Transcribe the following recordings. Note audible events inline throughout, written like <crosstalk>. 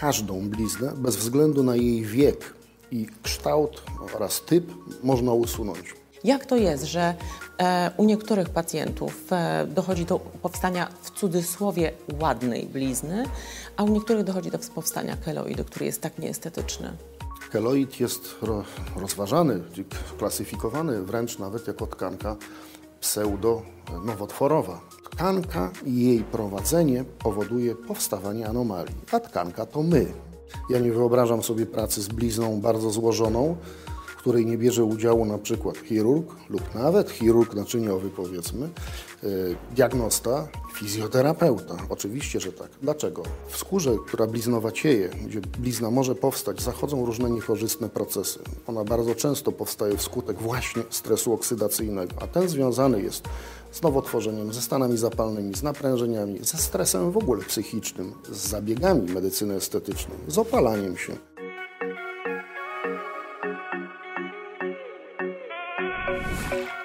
Każdą bliznę, bez względu na jej wiek i kształt oraz typ, można usunąć. Jak to jest, że e, u niektórych pacjentów e, dochodzi do powstania w cudzysłowie ładnej blizny, a u niektórych dochodzi do powstania keloidu, który jest tak nieestetyczny? Keloid jest ro, rozważany, klasyfikowany wręcz nawet jako tkanka pseudo-nowotworowa. Tkanka i jej prowadzenie powoduje powstawanie anomalii, a tkanka to my. Ja nie wyobrażam sobie pracy z blizną bardzo złożoną, w której nie bierze udziału na przykład chirurg lub nawet chirurg naczyniowy powiedzmy, diagnosta, fizjoterapeuta. Oczywiście, że tak. Dlaczego? W skórze, która bliznowacieje, gdzie blizna może powstać, zachodzą różne niekorzystne procesy. Ona bardzo często powstaje wskutek właśnie stresu oksydacyjnego, a ten związany jest z nowotworzeniem, ze stanami zapalnymi, z naprężeniami, ze stresem w ogóle psychicznym, z zabiegami medycyny estetycznej, z opalaniem się. Dzień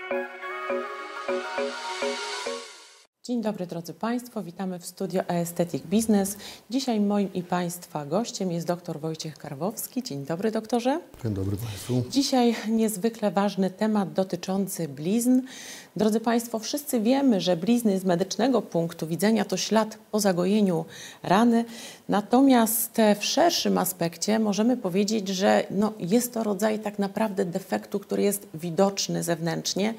dobry drodzy Państwo, witamy w studio Aesthetic Business. Dzisiaj moim i Państwa gościem jest dr Wojciech Karwowski. Dzień dobry doktorze. Dzień dobry Państwu. Dzisiaj niezwykle ważny temat dotyczący blizn. Drodzy Państwo, wszyscy wiemy, że blizny z medycznego punktu widzenia to ślad po zagojeniu rany. Natomiast w szerszym aspekcie możemy powiedzieć, że no, jest to rodzaj tak naprawdę defektu, który jest widoczny zewnętrznie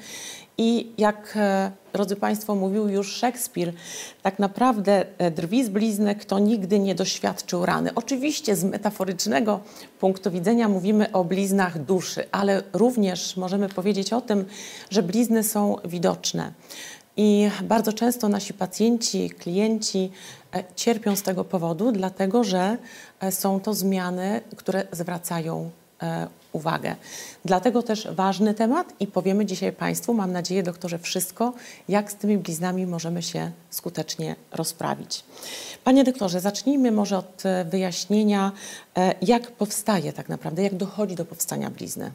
i jak, e, drodzy Państwo, mówił już Szekspir, tak naprawdę e, drwi z blizny, kto nigdy nie doświadczył rany. Oczywiście z metaforycznego punktu widzenia mówimy o bliznach duszy, ale również możemy powiedzieć o tym, że blizny są widoczne. I bardzo często nasi pacjenci, klienci e, cierpią z tego powodu, dlatego że są to zmiany, które zwracają uwagę. Dlatego też ważny temat i powiemy dzisiaj Państwu, mam nadzieję, doktorze, wszystko, jak z tymi bliznami możemy się skutecznie rozprawić. Panie doktorze, zacznijmy może od e, wyjaśnienia, e, jak powstaje tak naprawdę, jak dochodzi do powstania blizny.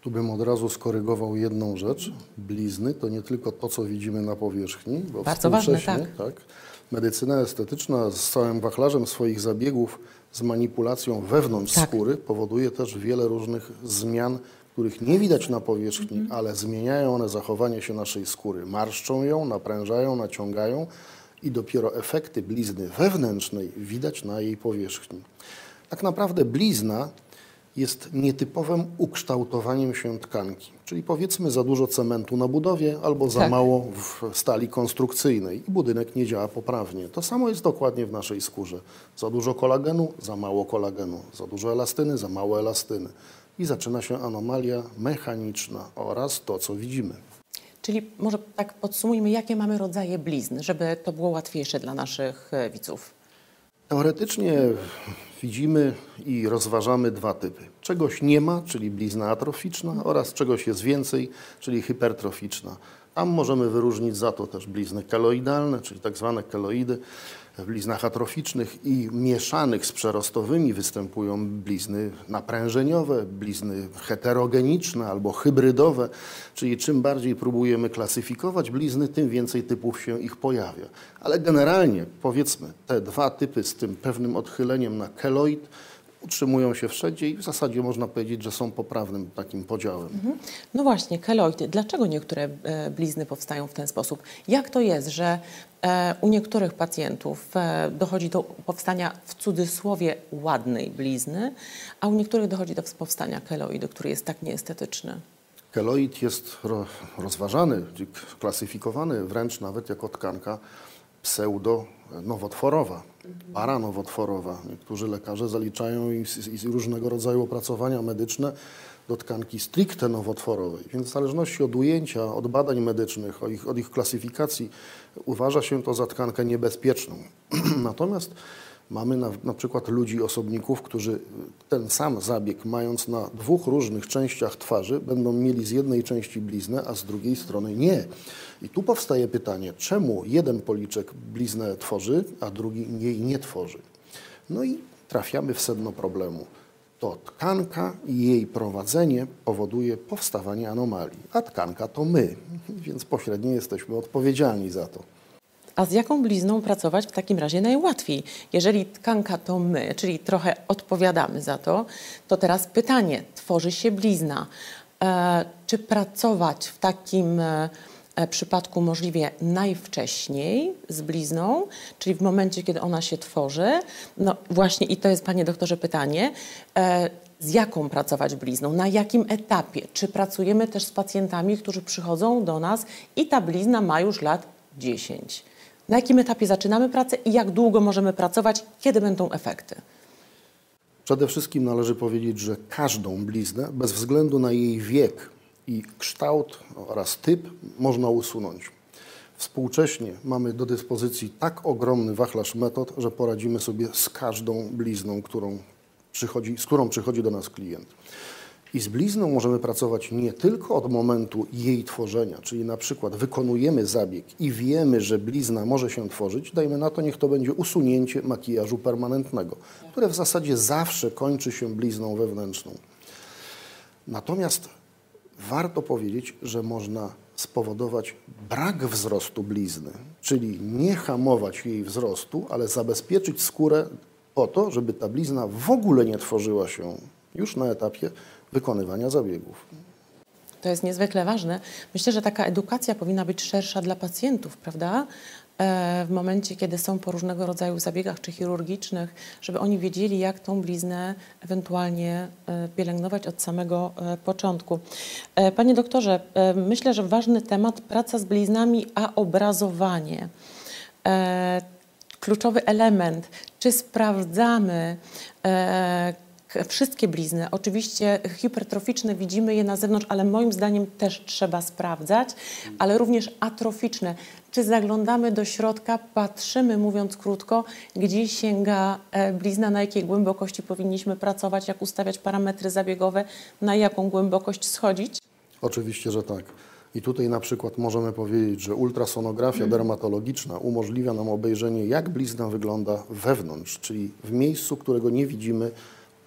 Tu bym od razu skorygował jedną rzecz. Blizny to nie tylko to, co widzimy na powierzchni, bo Bardzo ważne, tak. tak. Medycyna estetyczna z całym wachlarzem swoich zabiegów z manipulacją wewnątrz tak. skóry powoduje też wiele różnych zmian, których nie widać na powierzchni, mhm. ale zmieniają one zachowanie się naszej skóry. Marszczą ją, naprężają, naciągają i dopiero efekty blizny wewnętrznej widać na jej powierzchni. Tak naprawdę blizna jest nietypowym ukształtowaniem się tkanki. Czyli powiedzmy za dużo cementu na budowie albo za tak. mało w stali konstrukcyjnej i budynek nie działa poprawnie. To samo jest dokładnie w naszej skórze. Za dużo kolagenu, za mało kolagenu, za dużo elastyny, za mało elastyny. I zaczyna się anomalia mechaniczna oraz to, co widzimy. Czyli może tak podsumujmy, jakie mamy rodzaje blizn, żeby to było łatwiejsze dla naszych widzów. Teoretycznie widzimy i rozważamy dwa typy. Czegoś nie ma, czyli blizna atroficzna oraz czegoś jest więcej, czyli hipertroficzna. Tam możemy wyróżnić za to też blizny keloidalne, czyli tak zwane keloidy. W bliznach atroficznych i mieszanych z przerostowymi występują blizny naprężeniowe, blizny heterogeniczne albo hybrydowe, czyli czym bardziej próbujemy klasyfikować blizny, tym więcej typów się ich pojawia. Ale generalnie powiedzmy te dwa typy z tym pewnym odchyleniem na keloid utrzymują się wszędzie i w zasadzie można powiedzieć, że są poprawnym takim podziałem. Mhm. No właśnie, keloidy. Dlaczego niektóre e, blizny powstają w ten sposób? Jak to jest, że e, u niektórych pacjentów e, dochodzi do powstania w cudzysłowie ładnej blizny, a u niektórych dochodzi do powstania keloidu, który jest tak nieestetyczny? Keloid jest rozważany, klasyfikowany wręcz nawet jako tkanka pseudo-nowotworowa, paranowotworowa. Niektórzy lekarze zaliczają i, i różnego rodzaju opracowania medyczne do tkanki stricte nowotworowej. Więc w zależności od ujęcia, od badań medycznych, od ich, od ich klasyfikacji, uważa się to za tkankę niebezpieczną. <clears throat> Natomiast Mamy na, na, przykład ludzi, osobników, którzy ten sam zabieg, mając na dwóch różnych częściach twarzy, będą mieli z jednej części bliznę, a z drugiej strony nie. I tu powstaje pytanie, czemu jeden policzek bliznę tworzy, a drugi jej nie tworzy. No i trafiamy w sedno problemu. To tkanka i jej prowadzenie powoduje powstawanie anomalii, a tkanka to my, <laughs> więc pośrednio jesteśmy odpowiedzialni za to. A z jaką blizną pracować w takim razie najłatwiej? Jeżeli tkanka to my, czyli trochę odpowiadamy za to, to teraz pytanie, tworzy się blizna. E, czy pracować w takim e, e, przypadku możliwie najwcześniej z blizną, czyli w momencie, kiedy ona się tworzy. No właśnie i to jest, panie doktorze, pytanie. Z jaką pracować blizną? Na jakim etapie? Czy pracujemy też z pacjentami, którzy przychodzą do nas i ta blizna ma już lat 10? Na jakim etapie zaczynamy pracę i jak długo możemy pracować? Kiedy będą efekty? Przede wszystkim należy powiedzieć, że każdą bliznę, bez względu na jej wiek i kształt oraz typ, można usunąć. Współcześnie mamy do dyspozycji tak ogromny wachlarz metod, że poradzimy sobie z każdą blizną, którą przychodzi, z którą przychodzi do nas klient. I z blizną możemy pracować nie tylko od momentu jej tworzenia, czyli na przykład wykonujemy zabieg i wiemy, że blizna może się tworzyć, dajmy na to, niech to będzie usunięcie makijażu permanentnego, które w zasadzie zawsze kończy się blizną wewnętrzną. Natomiast warto powiedzieć, że można spowodować brak wzrostu blizny, czyli nie hamować jej wzrostu, ale zabezpieczyć skórę po to, żeby ta blizna w ogóle nie tworzyła się już na etapie wykonywania zabiegów. To jest niezwykle ważne. Myślę, że taka edukacja powinna być szersza dla pacjentów, prawda? E, w momencie, kiedy są po różnego rodzaju zabiegach czy chirurgicznych, żeby oni wiedzieli, jak tą bliznę ewentualnie e, pielęgnować od samego e, początku. Panie doktorze, myślę, że ważny temat praca z bliznami, a obrazowanie kluczowy element, czy sprawdzamy wszystkie blizny. Oczywiście hipertroficzne widzimy je na zewnątrz, ale moim zdaniem też trzeba sprawdzać, ale również atroficzne. Czy zaglądamy do środka, patrzymy, mówiąc krótko, gdzie sięga e, blizna, na jakiej głębokości powinniśmy pracować, jak ustawiać parametry zabiegowe, na jaką głębokość schodzić? Oczywiście, że tak. I tutaj na przykład możemy powiedzieć, że ultrasonografia mhm. dermatologiczna umożliwia nam obejrzenie, jak blizna wygląda wewnątrz, czyli w miejscu, którego nie widzimy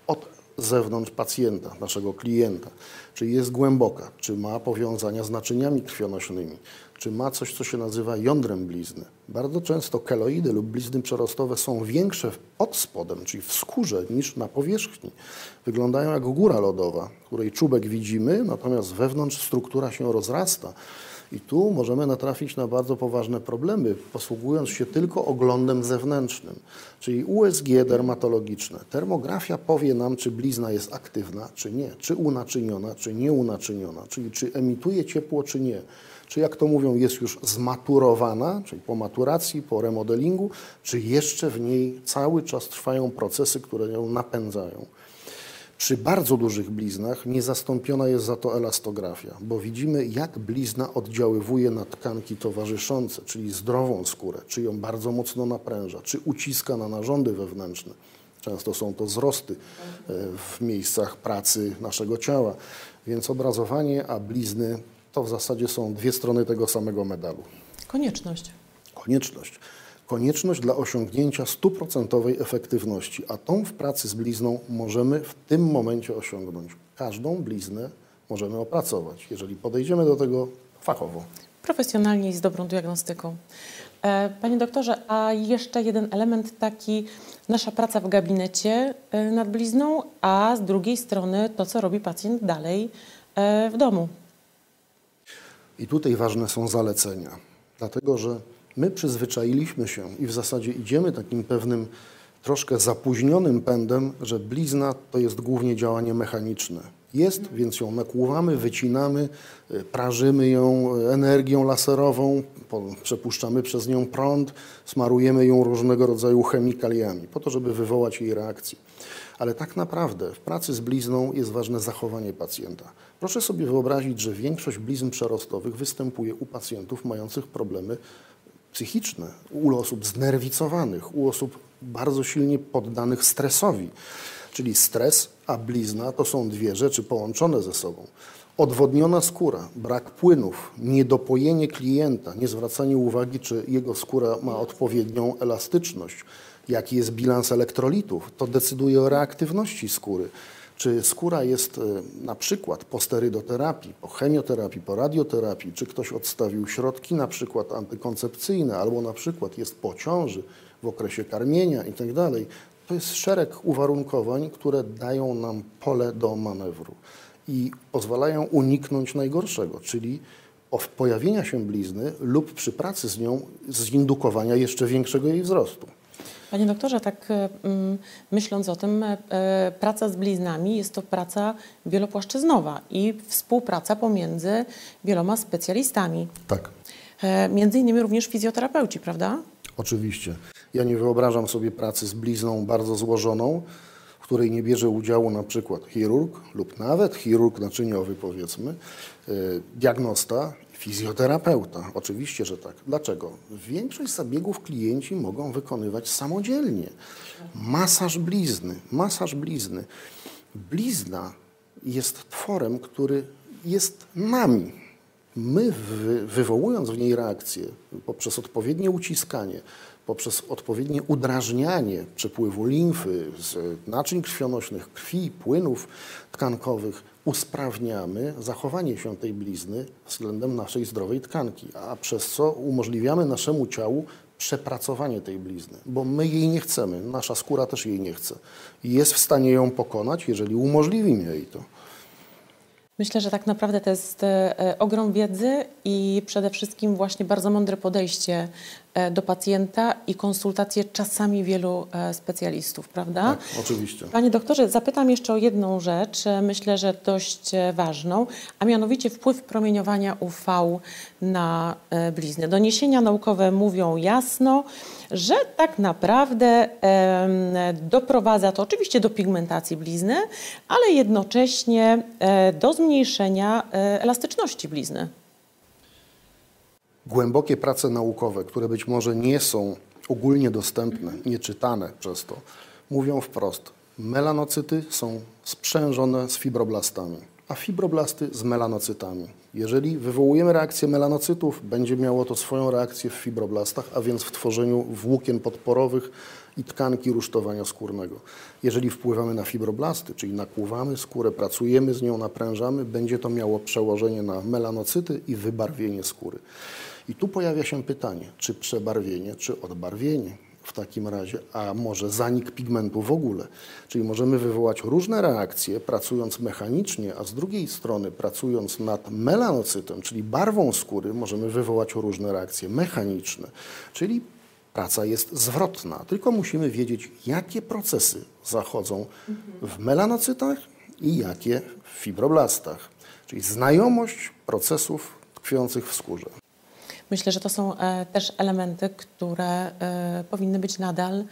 od zewnątrz pacjenta, naszego klienta. Czy jest głęboka, czy ma powiązania z naczyniami krwionośnymi, czy ma coś, co się nazywa jądrem blizny. Bardzo często keloidy lub blizny przerostowe są większe pod spodem, czyli w skórze, niż na powierzchni. Wyglądają jak góra lodowa, której czubek widzimy, natomiast wewnątrz struktura się rozrasta. I tu możemy natrafić na bardzo poważne problemy, posługując się tylko oglądem zewnętrznym, czyli USG dermatologiczne. Termografia powie nam, czy blizna jest aktywna, czy nie, czy unaczyniona, czy nieunaczyniona, czyli czy emituje ciepło, czy nie czy jak to mówią, jest już zmaturowana, czyli po maturacji, po remodelingu, czy jeszcze w niej cały czas trwają procesy, które ją napędzają. Przy bardzo dużych bliznach niezastąpiona jest za to elastografia, bo widzimy, jak blizna oddziaływuje na tkanki towarzyszące, czyli zdrową skórę, czy ją bardzo mocno napręża, czy uciska na narządy wewnętrzne. Często są to wzrosty e, w miejscach pracy naszego ciała. Więc obrazowanie, a blizny to w zasadzie są dwie strony tego samego medalu. Konieczność. Konieczność. Konieczność dla osiągnięcia stuprocentowej efektywności, a tą w pracy z blizną możemy w tym momencie osiągnąć. Każdą bliznę możemy opracować, jeżeli podejdziemy do tego fachowo. Profesjonalnie i z dobrą diagnostyką. E, panie doktorze, a jeszcze jeden element taki, nasza praca w gabinecie e, nad blizną, a z drugiej strony to, co robi pacjent dalej e, w domu. I tutaj ważne są zalecenia, dlatego że my przyzwyczailiśmy się i w zasadzie idziemy takim pewnym troszkę zapóźnionym pędem, że blizna to jest głównie działanie mechaniczne. Jest, więc ją nakłuwamy, wycinamy, y, prażymy ją energią laserową, przepuszczamy przez nią prąd, smarujemy ją różnego rodzaju chemikaliami, po to, żeby wywołać jej reakcję ale tak naprawdę w pracy z blizną jest ważne zachowanie pacjenta. Proszę sobie wyobrazić, że większość blizn przerostowych występuje u pacjentów mających problemy psychiczne, u osób znerwicowanych, u osób bardzo silnie poddanych stresowi. Czyli stres a blizna to są dwie rzeczy połączone ze sobą. Odwodniona skóra, brak płynów, niedopojenie klienta, niezwracanie uwagi, czy jego skóra ma odpowiednią elastyczność, jaki jest bilans elektrolitów, to decyduje o reaktywności skóry. Czy skóra jest e, na przykład po sterydoterapii, po chemioterapii, po radioterapii, czy ktoś odstawił środki na przykład antykoncepcyjne, albo na przykład jest po ciąży w okresie karmienia i tak. To jest szereg uwarunkowań, które dają nam pole do manewru i pozwalają uniknąć najgorszego, czyli pojawienia się blizny lub przy pracy z nią zindukowania jeszcze większego jej wzrostu. Panie doktorze, tak e, mm, myśląc o tym, e, praca z bliznami jest to praca wielopłaszczyznowa i współpraca pomiędzy wieloma specjalistami. Tak. E, między innymi również fizjoterapeuci, prawda? Oczywiście. Ja nie wyobrażam sobie pracy z blizną bardzo złożoną, w której nie bierze udziału na przykład chirurg lub nawet chirurg naczyniowy, powiedzmy, diagnosta Fizjoterapeuta, oczywiście, że tak. Dlaczego? Większość zabiegów klienci mogą wykonywać samodzielnie. Masaż blizny, masaż blizny. Blizna jest tworem, który jest nami. My, wywołując w niej reakcję poprzez odpowiednie uciskanie, poprzez odpowiednie udrażnianie przepływu limfy z naczyń krwionośnych, krwi, płynów tkankowych, usprawniamy zachowanie się tej blizny względem naszej zdrowej tkanki, a przez co umożliwiamy naszemu ciału przepracowanie tej blizny, bo my jej nie chcemy, nasza skóra też jej nie chce. Jest w stanie ją pokonać, jeżeli umożliwimy jej to. Myślę, że tak naprawdę to jest e, ogrom wiedzy i przede wszystkim właśnie bardzo mądre podejście do pacjenta i konsultacje czasami wielu e, specjalistów, prawda? Tak, oczywiście. Panie doktorze, zapytam jeszcze o jedną rzecz, myślę, że dość ważną, a mianowicie wpływ promieniowania UV na blizny. Doniesienia naukowe mówią jasno, że tak naprawdę doprowadza to oczywiście do pigmentacji blizny, ale jednocześnie do zmniejszenia elastyczności blizny. Głębokie prace naukowe, które być może nie są ogólnie dostępne, nieczytane przez to, mówią wprost, melanocyty są sprzężone z fibroblastami, a fibroblasty z melanocytami. Jeżeli wywołujemy reakcję melanocytów, będzie miało to swoją reakcję w fibroblastach, a więc w tworzeniu włókien podporowych i tkanki rusztowania skórnego. Jeżeli wpływamy na fibroblasty, czyli nakłuwamy skórę, pracujemy z nią, naprężamy, będzie to miało przełożenie na melanocyty i wybarwienie skóry. I tu pojawia się pytanie, czy przebarwienie, czy odbarwienie w takim razie, a może zanik pigmentu w ogóle. Czyli możemy wywołać różne reakcje pracując mechanicznie, a z drugiej strony pracując nad melanocytem, czyli barwą skóry, możemy wywołać różne reakcje mechaniczne. Czyli praca jest zwrotna, tylko musimy wiedzieć, jakie procesy zachodzą w melanocytach i jakie w fibroblastach. Czyli znajomość procesów tkwiących w skórze. Myślę, że to są e, też elementy, które e, powinny być nadal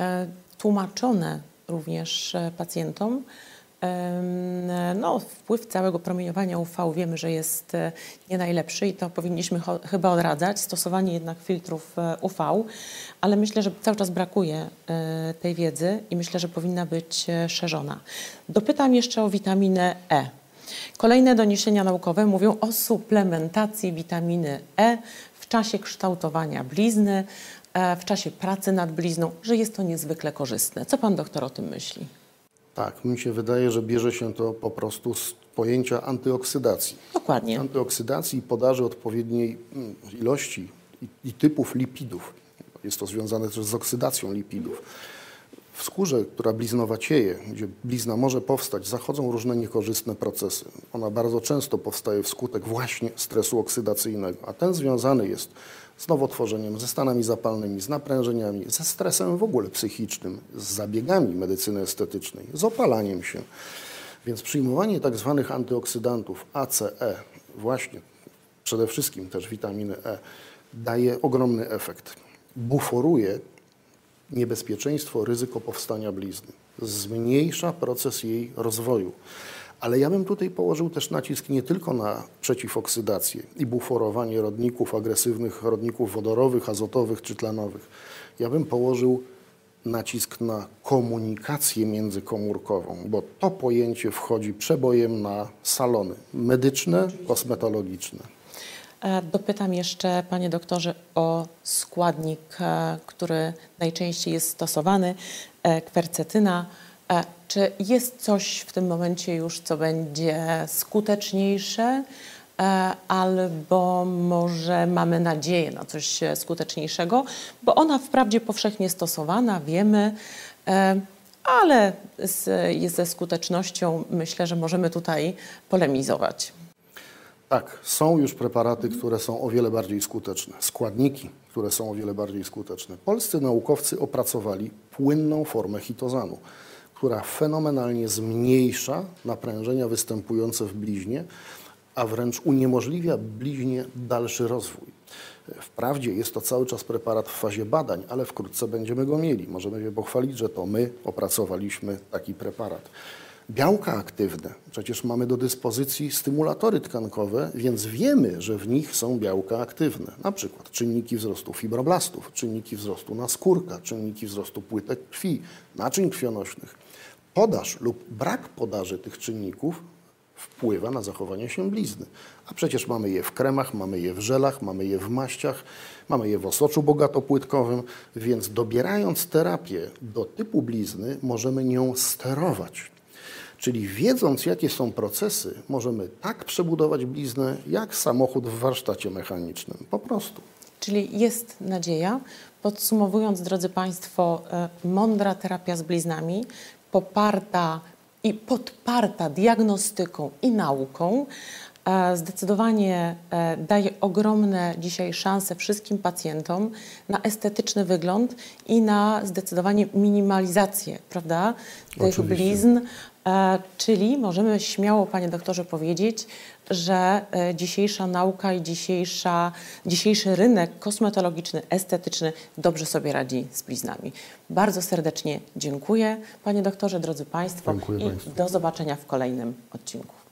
e, tłumaczone również pacjentom. No, wpływ całego promieniowania UV wiemy, że jest nie najlepszy i to powinniśmy chyba odradzać, stosowanie jednak filtrów UV, ale myślę, że cały czas brakuje tej wiedzy i myślę, że powinna być szerzona. Dopytam jeszcze o witaminę E. Kolejne doniesienia naukowe mówią o suplementacji witaminy E w czasie kształtowania blizny, e, w czasie pracy nad blizną, że jest to niezwykle korzystne. Co pan doktor o tym myśli? Tak, mi się wydaje, że bierze się to po prostu z pojęcia antyoksydacji. Dokładnie. Antyoksydacji i podaży odpowiedniej mm, ilości i, i typów lipidów. Jest to związane też z oksydacją lipidów. W skórze, która bliznowacieje, gdzie blizna może powstać, zachodzą różne niekorzystne procesy. Ona bardzo często powstaje wskutek właśnie stresu oksydacyjnego, a ten związany jest z nowotworzeniem, ze stanami zapalnymi, z naprężeniami, ze stresem w ogóle psychicznym, z zabiegami medycyny estetycznej, z opalaniem się. Więc przyjmowanie tak zwanych antyoksydantów ACE, właśnie przede wszystkim też witaminy E, daje ogromny efekt. Buforuje niebezpieczeństwo, ryzyko powstania blizny. Zmniejsza proces jej rozwoju. Ale ja bym tutaj położył też nacisk nie tylko na przeciwoksydację i buforowanie rodników agresywnych, rodników wodorowych, azotowych czy tlenowych. Ja bym położył nacisk na komunikację międzykomórkową, bo to pojęcie wchodzi przebojem na salony medyczne, kosmetologiczne. E, dopytam jeszcze, panie doktorze, o składnik, e, który najczęściej jest stosowany, e, kwercetyna. Czy jest coś w tym momencie już, co będzie skuteczniejsze, albo może mamy nadzieję na coś skuteczniejszego, bo ona wprawdzie powszechnie stosowana, wiemy, ale z, ze skutecznością, myślę, że możemy tutaj polemizować. Tak, są już preparaty, które są o wiele bardziej skuteczne, składniki, które są o wiele bardziej skuteczne. Polscy naukowcy opracowali płynną formę hitozanu, która fenomenalnie zmniejsza naprężenia występujące w bliźnie, a wręcz uniemożliwia bliźnie dalszy rozwój. Wprawdzie jest to cały czas preparat w fazie badań, ale wkrótce będziemy go mieli. Możemy się pochwalić, że to my opracowaliśmy taki preparat. Białka aktywne, przecież mamy do dyspozycji stymulatory tkankowe, więc wiemy, że w nich są białka aktywne. Na przykład czynniki wzrostu fibroblastów, czynniki wzrostu naskórka, czynniki wzrostu płytek krwi, naczyń krwionośnych. Podaż lub brak podaży tych czynników wpływa na zachowanie się blizny. A przecież mamy je w kremach, mamy je w żelach, mamy je w maściach, mamy je w osoczu bogatopłytkowym, więc dobierając terapię do typu blizny, możemy nią sterować. Czyli wiedząc, jakie są procesy, możemy tak przebudować bliznę, jak samochód w warsztacie mechanicznym. Po prostu. Czyli jest nadzieja. Podsumowując, drodzy Państwo, e, mądra terapia z bliznami, poparta i podparta diagnostyką i nauką, zdecydowanie e, daje ogromne dzisiaj szanse wszystkim pacjentom na estetyczny wygląd i na zdecydowanie minimalizację, prawda, tych Oczywiście. blizn. E, Czyli możemy śmiało, panie doktorze, powiedzieć, że e, dzisiejsza nauka i dzisiejsza, dzisiejszy rynek kosmetologiczny, estetyczny dobrze sobie radzi z bliznami. Bardzo serdecznie dziękuję, panie doktorze, drodzy państwo, Dziękuję i państwu. do zobaczenia w kolejnym odcinku.